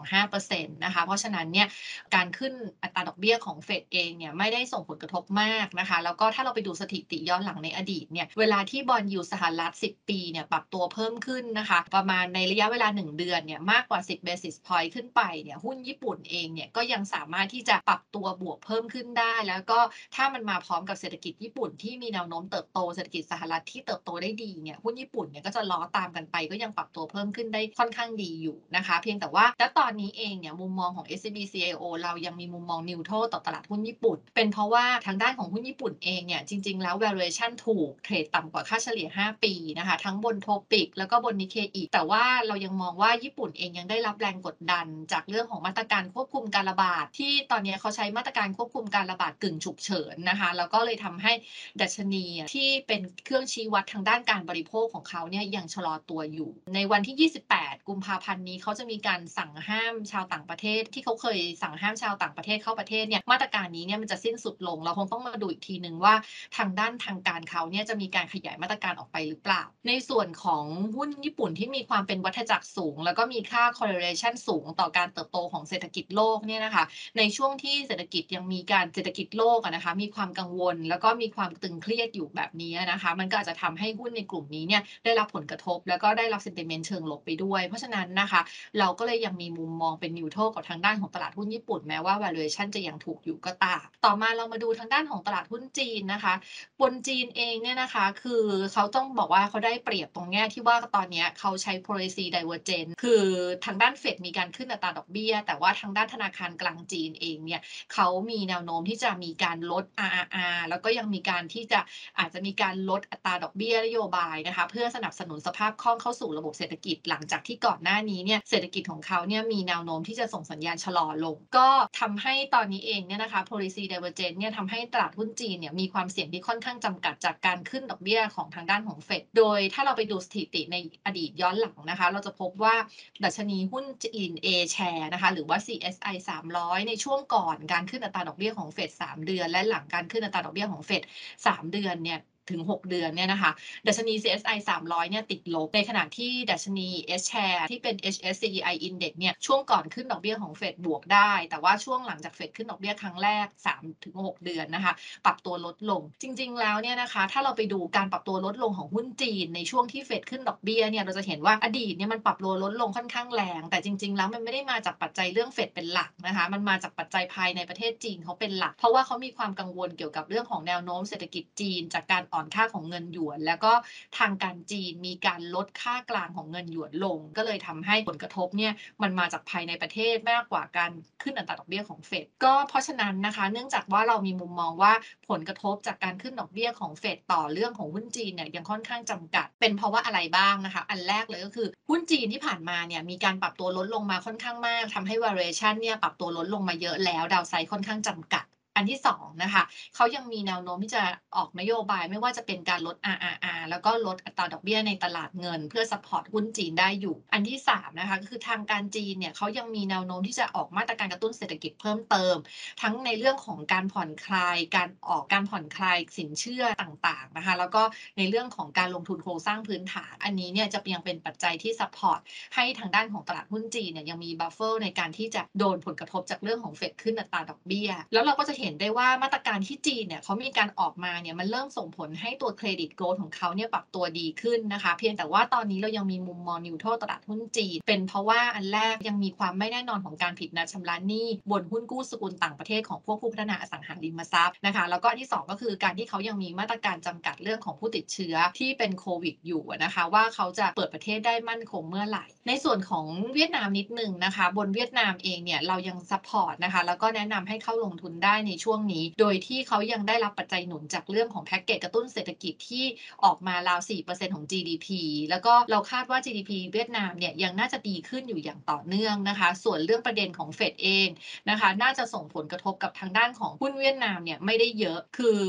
0.25%นะคะ เพราะฉะนั้นเนี่ยการขึ้นอัตราดอกเบี้ยของเฟดเองเนี่ยไม่ได้ส่งผลกระทบมากนะคะ แล้วก็ถ้าเราไปดูสถิติย้อนหลังในอดีตเนี่ยเวลาที่บอลยูสหรัฐ 10 ปีเนี่ยปรับตัวเพิ่มขึ้นนะคะ ประมาณในระยะเวลา 1 เดือนเนี่ยมากกว่า 10 basis point ขึ้นไปเนี่ยหุ้นญี่ปุ่นเองเนี่ยก็ยังสามารถที่จะปรับตัวบวกเพิ่มขึ้นได้ แล้วก็ถ้ามันมาพร้อมกับเศรษฐกิจญี่ปุ่นที่มีแนวโน้มเติบโตเศรษฐกิจสหรัฐที่เติบโตได้ดีเนี่ยหุ้นญี่ปุ่นเนี่ยก็จะล้อตามกันไป ก็ยังปรับตัวเพิ่มขึ้นได้ค่อนข้างดีอยู่นะคะ เพียงแต่ว่าณตอนนี้เองเนี่ยมุมมองของ SCB CIO เรายังมีมุมมองนิวโตรต่อตลาดหุ้นญี่ปุ่น เป็นเพราะว่าทางด้านของหุ้นญี่ปุ่นเองเนี่ยจริง ๆ แล้ว valuation ถูกเทรดต่ำกว่าค่าเฉลี่ย 5 ปีนะคะ ทั้งบนโทปิกแล้วก็บนนิเคอีแต่ว่าเรายังมองว่าญี่ปุ่นเองยังได้รับแรงกดดัน จากเรื่องของมาตรการควบคุมการระบาด ที่ตอนนี้เขาใช้มาตรการควบคุมการระบาดกึ่งฉุกเฉินนะคะแล้วก็เลยทำให้ดัชนีที่เป็นเครื่องชี้วัดทางด้านการบริโภคของเขาเนี่ยยังชะลอตัวอยู่ ในวันที่ 28 กุมภาพันธ์นี้เขาจะมีการสั่งห้ามชาวต่างประเทศ ที่เขาเคยสั่งห้ามชาวต่างประเทศเข้าประเทศเนี่ยมาตรการนี้เนี่ยมันจะสิ้นสุดลง เราคงต้องมาดูอีกทีหนึ่งว่าทางด้านทางการเขาเนี่ยจะมีการขยายมาตรการออกไปหรือเปล่า ในส่วนของหุ้นญี่ปุ่นที่มีความเป็นวัฏจักรสูง แล้วก็มีค่า correlation สูงต่อการเติบโตของเศรษฐกิจโลกเนี่ยนะคะ ในช่วงที่เศรษฐกิจยังมีการเศรษฐกิจโลกนะคะ มีความกังวล แล้วก็มีความตึงเครียดอยู่แบบนี้นะคะ มันก็อาจจะทำให้หุ้นในกลุ่มนี้เนี่ยได้รับผลกระทบ แล้วก็ได้รับ sentiment เชิงลบไปด้วย เพราะฉะนั้นนะคะ เราก็เลยยังมีมุมมองเป็นนิวโตรกับทางด้านของตลาดหุ้นญี่ปุ่นแม้ว่า valuation จะยังถูกอยู่ก็ตาม ต่อมาเรามาดูทางด้านของตลาดหุ้นจีนนะคะ บนจีนเองเนี่ยนะคะ คือเขาต้องบอกว่าเขาได้เปรียบตรงแง่ที่ว่าตอนนี้เขาใช้ policy divergence คือทางด้านเฟดมีการขึ้นอัตราดอกเบี้ย แต่ว่าทางด้านธนาคารกลางจีนเองเนี่ยเขามีแนวโน้มที่จะมีการลด RRR แล้วก็ยังมีการที่จะอาจจะมีการลดอัตราดอกเบี้ยนโยบายนะคะ เพื่อสนับสนุนสภาพคล่องเข้าสู่ระบบเศรษฐกิจหลังจากที่ก่อนหน้านี้เนี่ยเศรษฐกิจของเขาเนี่ยมีแนวโน้มที่จะส่งสัญญาณชะลอลง ก็ทำให้ตอนนี้เองเนี่ยนะคะ policy divergence เนี่ยทำให้ตลาดหุ้นจีนเนี่ยมีความเสี่ยงที่ค่อนข้างจำกัดจากการขึ้นดอกเบี้ยของทางด้านของเฟด โดยถ้าเราไปดูสถิติในอดีตย้อนหลังนะคะ เราจะพบว่าดัชนีหุ้นจีน A share นะคะหรือว่า CSI 300 ในช่วงก่อนการขึ้นอัตราดอกเบี้ยของเฟด3 เดือน และหลังการขึ้นอัตราดอกเบี้ยของเฟด3 เดือนเนี่ย ถึง 6 เดือนเนี่ยนะคะ ดัชนี CSI 300 เนี่ยติดลบ ในขณะที่ดัชนี S share ที่เป็น HSCEI Index เนี่ย ช่วงก่อนขึ้นดอกเบี้ยของเฟดบวกได้ แต่ว่าช่วงหลังจากเฟดขึ้นดอกเบี้ยครั้งแรก 3-6 เดือนนะคะ ปรับตัวลดลง จริง ๆ แล้วเนี่ยนะคะ ถ้าเราไปดูการปรับตัวลดลงของหุ้นจีน ในช่วงที่เฟดขึ้นดอกเบี้ยเนี่ย เราจะเห็นว่าอดีตเนี่ยมันปรับตัวลดลงค่อนข้างแรง แต่จริง ๆ แล้วมันไม่ได้มาจากปัจจัยเรื่องเฟดเป็นหลักนะคะ มันมาจากปัจจัยภายในประเทศจีนเขาเป็นหลัก เพราะว่าเขามีความกังวลเกี่ยวกับเรื่องของแนวโน้มเศรษฐกิจจีนจากการออนค่าของเงินหยวน แล้วก็ทางการจีนมีการลดค่ากลางของเงินหยวนลง ก็เลยทำให้ผลกระทบเนี่ยมันมาจากภายในประเทศมากกว่าการขึ้นอัตราดอกเบี้ยของเฟดก็เพราะฉะนั้นนะคะ เนื่องจากว่าเรามีมุมมองว่าผลกระทบจากการขึ้นดอกเบี้ยของเฟดต่อเรื่องของหุ้นจีนเนี่ยยังค่อนข้างจำกัด เป็นเพราะว่าอะไรบ้างนะคะ อันแรกเลยก็คือหุ้นจีนที่ผ่านมาเนี่ยมีการปรับตัวลดลงมาค่อนข้างมากทำให้ valuation เนี่ยปรับตัวลดลงมาเยอะแล้วดาวไซด์ค่อนข้างจำกัด อันที่2นะคะเขายังมีแนวโน้มที่จะออกนโยบายไม่ว่าจะเป็นการลด RRR แล้วก็ลดอัตราดอกเบี้ยในตลาดเงิน เพื่อ support หุ้นจีนได้อยู่ อันที่3นะคะก็คือทางการจีนเนี่ยเขายังมีแนวโน้มที่จะออกมาตรการกระตุ้นเศรษฐกิจเพิ่มเติม ทั้งในเรื่องของการผ่อนคลาย การออกการผ่อนคลายสินเชื่อต่างๆนะคะแล้วก็ในเรื่องของการลงทุนโครงสร้างพื้นฐาน อันนี้เนี่ยจะยังเป็นปัจจัยที่ support ให้ทางด้านของตลาดหุ้นจีนเนี่ยยังมี buffer ในการที่จะโดนผลกระทบจากเรื่องของเฟดขึ้นอัตราดอกเบี้ยแล้วเราก็จะเห็นได้ว่ามาตรการที่จีนเนี่ยเขามีการออกมาเนี่ยมันเริ่มส่งผลให้ตัว credit growth ของเขาเนี่ยปรับตัวดีขึ้นนะคะ เพียงแต่ว่าตอนนี้เรายังมีมุมมอง neutral ตลาดหุ้นจีน เป็นเพราะว่าอันแรกยังมีความไม่แน่นอนของการผิดนัดชำระหนี้บนหุ้นกู้สกุลต่างประเทศของพวกผู้พัฒนาอสังหาริมทรัพย์นะคะแล้วก็อันที่ 2 ก็คือการที่เขายังมีมาตรการจำกัดเรื่องของผู้ติดเชื้อที่เป็นโควิดอยู่นะคะว่าเขาจะเปิดประเทศได้มั่นคงเมื่อไหร่ ในส่วนของเวียดนามนิดนึงนะคะ บนเวียดนามเองเนี่ยเรายัง support นะคะแล้วก็แนะนำให้เข้าลงทุนได้ในช่วงนี้ โดยที่เขายังได้รับปัจจัยหนุนจากเรื่องของแพ็กเกจกระตุ้นเศรษฐกิจที่ออกมาราว 4%ของ GDP แล้วก็เราคาดว่า GDP เวียดนามเนี่ยยังน่าจะดีขึ้นอยู่อย่างต่อเนื่องนะคะ ส่วนเรื่องประเด็นของเฟดเองนะคะ น่าจะส่งผลกระทบกับทางด้านของหุ้นเวียดนามเนี่ยไม่ได้เยอะ คือ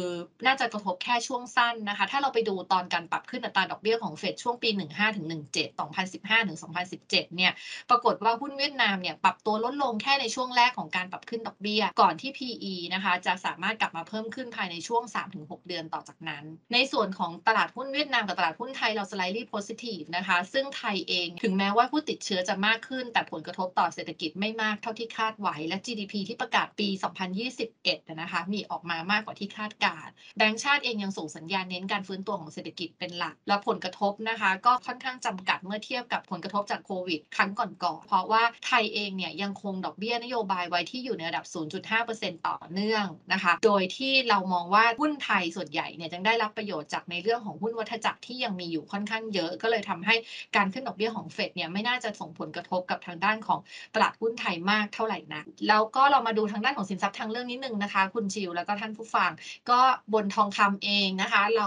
น่าจะกระทบแค่ช่วงสั้นนะคะ ถ้าเราไปดูตอนการปรับขึ้นอัตราดอกเบี้ยของเฟดช่วงปี 15ถึง17 2015ถึง2017 เนี่ย ปรากฏว่าหุ้นเวียดนามเนี่ยปรับตัวลดลงแค่ในช่วงแรกของการปรับขึ้นดอกเบี้ย ก่อนที่ PE นะคะนะคะ จะสามารถกลับมาเพิ่มขึ้นภายในช่วง 3-6 เดือนต่อจากนั้น ในส่วนของตลาดหุ้นเวียดนามกับตลาดหุ้นไทยเรา slightly positive นะคะ ซึ่งไทยเองถึงแม้ว่าผู้ติดเชื้อจะมากขึ้น แต่ผลกระทบต่อเศรษฐกิจไม่มากเท่าที่คาดไว้และ GDP ที่ประกาศปี 2021 นะคะ มีออกมามากกว่าที่คาดการแบงก์ชาติเองยังส่งสัญญาณเน้นการฟื้นตัวของเศรษฐกิจเป็นหลัก และผลกระทบนะคะ ก็ค่อนข้างจำกัดเมื่อเทียบกับผลกระทบจากโควิดครั้งก่อนๆเพราะว่าไทยเองเนี่ยยังคงดอกเบี้ยนโยบายไว้ที่อยู่ในระดับ 0.5%ต่อเนื่องนะคะ โดยที่เรามองว่าหุ้นไทยส่วนใหญ่เนี่ยยังได้รับประโยชน์จากในเรื่องของหุ้นวัฏจักรที่ยังมีอยู่ค่อนข้างเยอะ ก็เลยทำให้การขึ้นดอกเบี้ยของเฟดเนี่ยไม่น่าจะส่งผลกระทบกับทางด้านของตลาดหุ้นไทยมากเท่าไหร่นะแล้วก็เรามาดูทางด้านของสินทรัพย์ทางเรื่องนิดนึงนะคะ คุณชิวแล้วก็ท่านผู้ฟังก็บนทองคำเองนะคะ เรา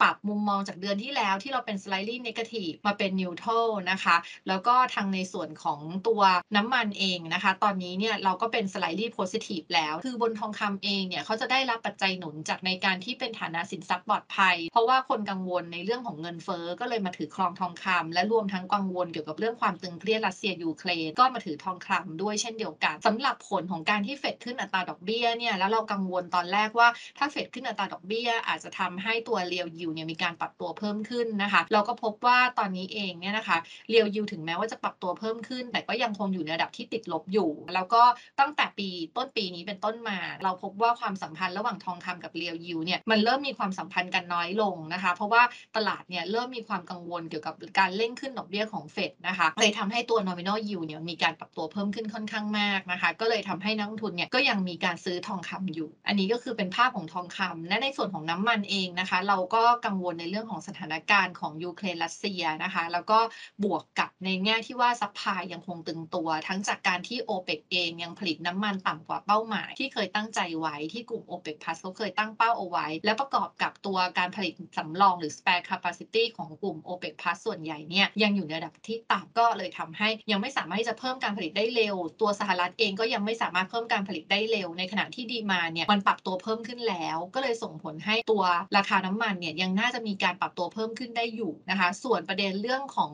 ปรับมุมมองจากเดือนที่แล้วที่เราเป็น slightly negative มาเป็น neutral นะคะ แล้วก็ทางในส่วนของตัวน้ำมันเองนะคะ ตอนนี้เนี่ยเราก็เป็น slightly positive แล้ว คือบนทองคำเองเนี่ยเขาจะได้รับปัจจัยหนุนจากในการที่เป็นฐานะสินทรัพย์ปลอดภัย เพราะว่าคนกังวลในเรื่องของเงินเฟ้อก็เลยมาถือครองทองคำและรวมทั้งกังวลเกี่ยวกับเรื่องความตึงเครียดรัสเซียยูเครนก็มาถือทองคำด้วยเช่นเดียวกันสำหรับผลของการที่เฟดขึ้นอัตราดอกเบี้ยเนี่ยแล้วเรากังวลตอนแรกว่าถ้าเฟดขึ้นอัตราดอกเบี้ยอาจจะทำให้ตัวเรียวยูเนี่ยมีการปรับตัวเพิ่มขึ้นนะคะเราก็พบว่าตอนนี้เองเนี่ยนะคะเรียวยูถึงแม้ว่าจะปรับตัวเพิ่มขึ้น แต่ก็ยังคงอยู่ในระดับที่ติดลบอยู่ แล้วก็ตั้งแต่ปีต้นปีนี้เป็นต้นมา เราพบว่าความสัมพันธ์ระหว่างทองคำกับเรียวยูเนี่ยมันเริ่มมีความสัมพันธ์กันน้อยลงนะคะ เพราะว่าตลาดเนี่ยเริ่มมีความกังวลเกี่ยวกับการเร่งขึ้นดอกเบี้ยของเฟดนะคะเลยทำให้ตัว nominal yield เนี่ยมีการปรับตัวเพิ่มขึ้นค่อนข้างมากนะคะ ก็เลยทำให้นักลงทุนเนี่ยก็ยังมีการซื้อทองคำอยู่ อันนี้ก็คือเป็นภาพของทองคำและในส่วนของน้ำมันเองนะคะ เราก็กังวลในเรื่องของสถานการณ์ของยูเครนรัสเซียนะคะ แล้วก็บวกกับในแง่ที่ว่า supply ยังคงตึงตัว ทั้งจากการที่ o p e ปเองยังผลิตน้ำมันต่ำกว่าเป้าหมาย ที่เคยตั้งใจไว้ที่กลุ่ม OPEC Plus เขาเคยตั้งเป้าเอาไว้ และประกอบกับตัวการผลิตสำรองหรือ spare capacity ของกลุ่ม OPEC Plus ส่วนใหญ่เนี่ยยังอยู่ในระดับที่ต่ำก็เลยทำให้ ยังไม่สามารถที่จะเพิ่มการผลิตได้เร็ว ตัวสหรัฐเองก็ยังไม่สามารถเพิ่มการผลิตได้เร็ว ในขณะที่ demand เนี่ยมันปรับตัวเพิ่มขึ้นแล้ว ก็เลยส่งผลให้ตัวราคาน้ำมันเนี่ยยังน่าจะมีการปรับตัวเพิ่มขึ้นได้อยู่นะคะ ส่วนประเด็นเรื่องของ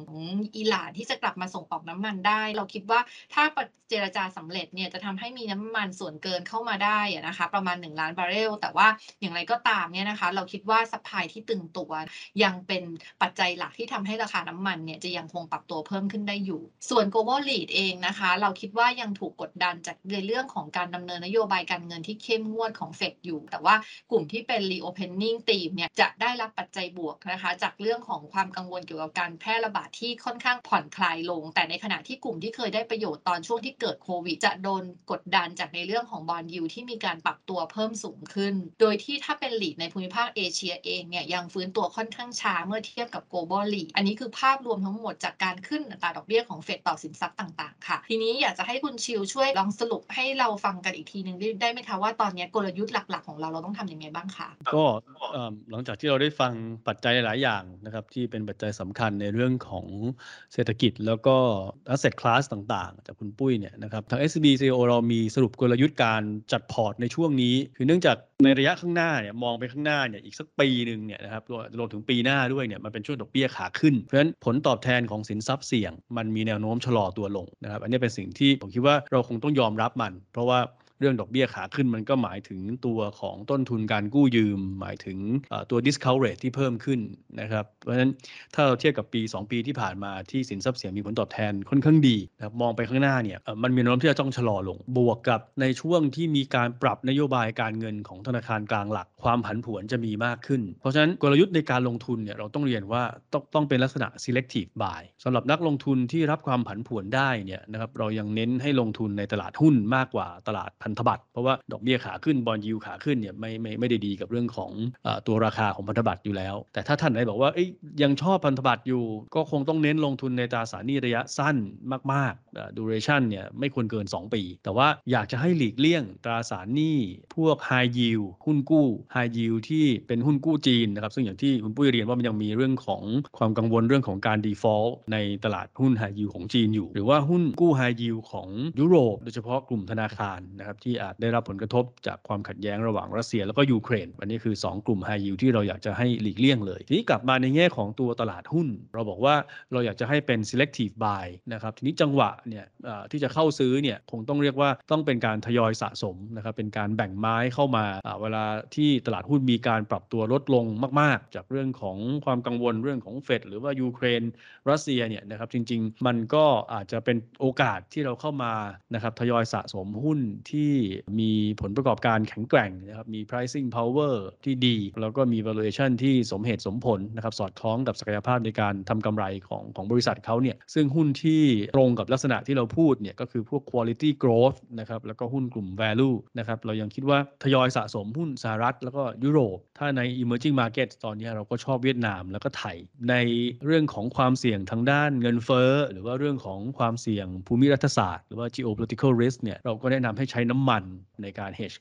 อิหร่านที่จะกลับมาส่งออกน้ำมันได้ เราคิดว่าถ้าเจรจาสำเร็จเนี่ยจะทำให้มีน้ำมันส่วนเกินเข้ามาได้นะคะ ประมาณ 1 ล้านบาร์เรล แต่ว่าอย่างไรก็ตามเนี่ยนะคะ เราคิดว่า supply ที่ตึงตัว ยังเป็นปัจจัยหลักที่ทำให้ราคาน้ำมันเนี่ยจะยังคงปรับตัวเพิ่มขึ้นได้อยู่ ส่วน global REIT เองนะคะ เราคิดว่ายังถูกกดดันจากในเรื่องของการดำเนินนโยบายการเงินที่เข้มงวดของเฟดอยู่ แต่ว่ากลุ่มที่เป็น reopening theme เนี่ยจะได้รับปัจจัยบวกนะคะ จากเรื่องของความกังวลเกี่ยวกับการแพร่ระบาดที่ค่อนข้างผ่อนคลายลง แต่ในขณะที่กลุ่มที่เคยได้ประโยชน์ตอนช่วงที่เกิดโควิด จะโดนกดดันจากในเรื่องของบอลยูที่มีการปรับตัวเพิ่มสูงขึ้น โดยที่ถ้าเป็นหลีดในภูมิภาคเอเชียเองเนี่ยยังฟื้นตัวค่อนข้างช้าเมื่อเทียบกับ global lead อันนี้คือภาพรวมทั้งหมดจากการขึ้นอัตราดอกเบี้ยของเฟดต่อสินทรัพย์ต่างๆ ค่ะ ทีนี้อยากจะให้คุณชิวช่วยลองสรุปให้เราฟังกันอีกทีหนึ่งได้ไหมคะว่าตอนนี้กลยุทธ์หลัก ๆ ของเราเราต้องทำยังไงบ้างคะก็หลังจากที่เราได้ได้ฟังปัจจัยหลายอย่างนะครับ ที่เป็นปัจจัยสำคัญในเรื่องของเศรษฐกิจแล้วก็ asset class ต่างๆ จากคุณปุ้ยเนี่ยนะครับทาง SCB CEO เรามีสรุปกลยุทธ์การจัดพอร์ตในช่วงนี้ คือเนื่องจากในระยะข้างหน้าเนี่ยมองไปข้างหน้าเนี่ยอีกสักปีหนึ่งเนี่ยนะครับรวมถึงปีหน้าด้วยเนี่ยมันเป็นช่วงดอกเบี้ยขาขึ้น เพราะฉะนั้นผลตอบแทนของสินทรัพย์เสี่ยง มันมีแนวโน้มชะลอตัวลงนะครับ อันนี้เป็นสิ่งที่ผมคิดว่าเราคงต้องยอมรับมัน เพราะว่า เรื่องดอกเบี้ยขาขึ้นมันก็หมายถึงตัวของต้นทุนการกู้ยืม หมายถึงตัว discount rate ที่เพิ่มขึ้นนะครับ เพราะฉะนั้นถ้าเราเทียบกับปี 2 ปีที่ผ่านมาที่สินทรัพย์เสี่ยงมีผลตอบแทนค่อนข้างดีนะครับมองไปข้างหน้าเนี่ยมันมีแนวโน้มที่จะต้องชะลอลง บวกกับในช่วงที่มีการปรับนโยบายการเงินของธนาคารกลางหลัก ความผันผวนจะมีมากขึ้น เพราะฉะนั้นกลยุทธ์ในการลงทุนเนี่ยเราต้องเรียนว่าต้องต้องเป็นลักษณะ selective buy สำหรับนักลงทุนที่รับความผันผวนได้เนี่ยนะครับเรายังเน้นให้ลงทุนในตลาดหุ้นมากกว่าตลาดพันธบัตรเพราะว่าดอกเบี้ยขาขึ้นบอลยูขาขึ้นเนี่ยไม่ไม่ไม่ได้ดีกับเรื่องของอตัวราคาของพันธบัตรอยู่แล้ว แต่ถ้าท่านไหนบอกว่ายังชอบพันธบัตรอยู่ ก็คงต้องเน้นลงทุนในตราสารหนี้ระยะสั้นมากๆดูเรชั่นเนี่ยไม่ควรเกิน 2 ปี แต่ว่าอยากจะให้หลีกเลี่ยงตราสารหนี้พวก High Yield หุ้นกู้ High Yield ที่เป็นหุ้นกู้จีนนะครับซึ่งอย่างที่คุณปุ้ยเรียนว่ามันยังมีเรื่องของความกังวลเรื่องของการ default ในตลาดหุ้น High Yield ของจีนอยู่ หรือว่าหุ้นกู้ High Yield ของยุโรป โดยเฉพาะกลุ่มธนาคารนะครับนะครับที่อาจได้รับผลกระทบจากความขัดแย้งระหว่างรัสเซียแล้วก็ยูเครนวันนี้คือ 2 กลุ่ม High Yield ที่เราอยากจะให้หลีกเลี่ยงเลย ทีนี้กลับมาในแง่ของตัวตลาดหุ้น เราบอกว่าเราอยากจะให้เป็น selective buy นะครับทีนี้จังหวะเนี่ยที่จะเข้าซื้อเนี่ยคงต้องเรียกว่าต้องเป็นการทยอยสะสมนะครับเป็นการแบ่งไม้เข้ามาเวลาที่ตลาดหุ้นมีการปรับตัวลดลงมาก ๆ จากเรื่องของความกังวลเรื่องของเฟดหรือว่ายูเครนรัสเซียเนี่ยนะครับจริง ๆ มันก็อาจจะเป็นโอกาสที่เราเข้ามานะครับทยอยสะสมหุ้นที่มีผลประกอบการแข็งแกร่งนะครับมี pricing power ที่ดี แล้วก็มี valuation ที่สมเหตุสมผลนะครับสอดคล้องกับศักยภาพในการทำกำไรของของบริษัทเขาเนี่ยซึ่งหุ้นที่ตรงกับลักษณะที่เราพูดเนี่ยก็คือพวก quality growth นะครับแล้วก็หุ้นกลุ่ม value นะครับเรายังคิดว่าทยอยสะสมหุ้นสหรัฐ แล้วก็ยุโรป ถ้าใน emerging market ตอนนี้เราก็ชอบเวียดนามแล้วก็ไทย ในเรื่องของความเสี่ยงทางด้านเงินเฟ้อหรือว่าเรื่องของความเสี่ยงภูมิรัฐศาสตร์ หรือว่า geopolitical risk เนี่ยเราก็แนะนำให้ใช้น้ำมันในการ hedge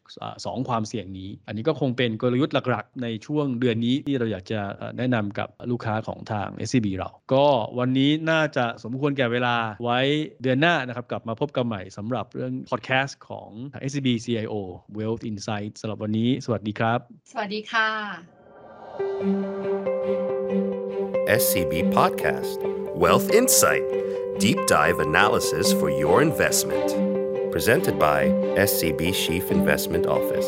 สองความเสี่ยงนี้ อันนี้ก็คงเป็นกลยุทธ์หลักๆ ในช่วงเดือนนี้ที่เราอยากจะแนะนำกับลูกค้าของทาง SCB เรา ก็วันนี้น่าจะสมควรแก่เวลาไว้เดือนหน้านะครับ กลับมาพบกันใหม่สำหรับเรื่องพอดแคสต์ของ SCB CIO Wealth Insight สำหรับวันนี้ สวัสดีครับ สวัสดีค่ะ SCB Podcast Wealth Insight Deep Dive Analysis for Your Investment Presented by SCB Chief Investment Office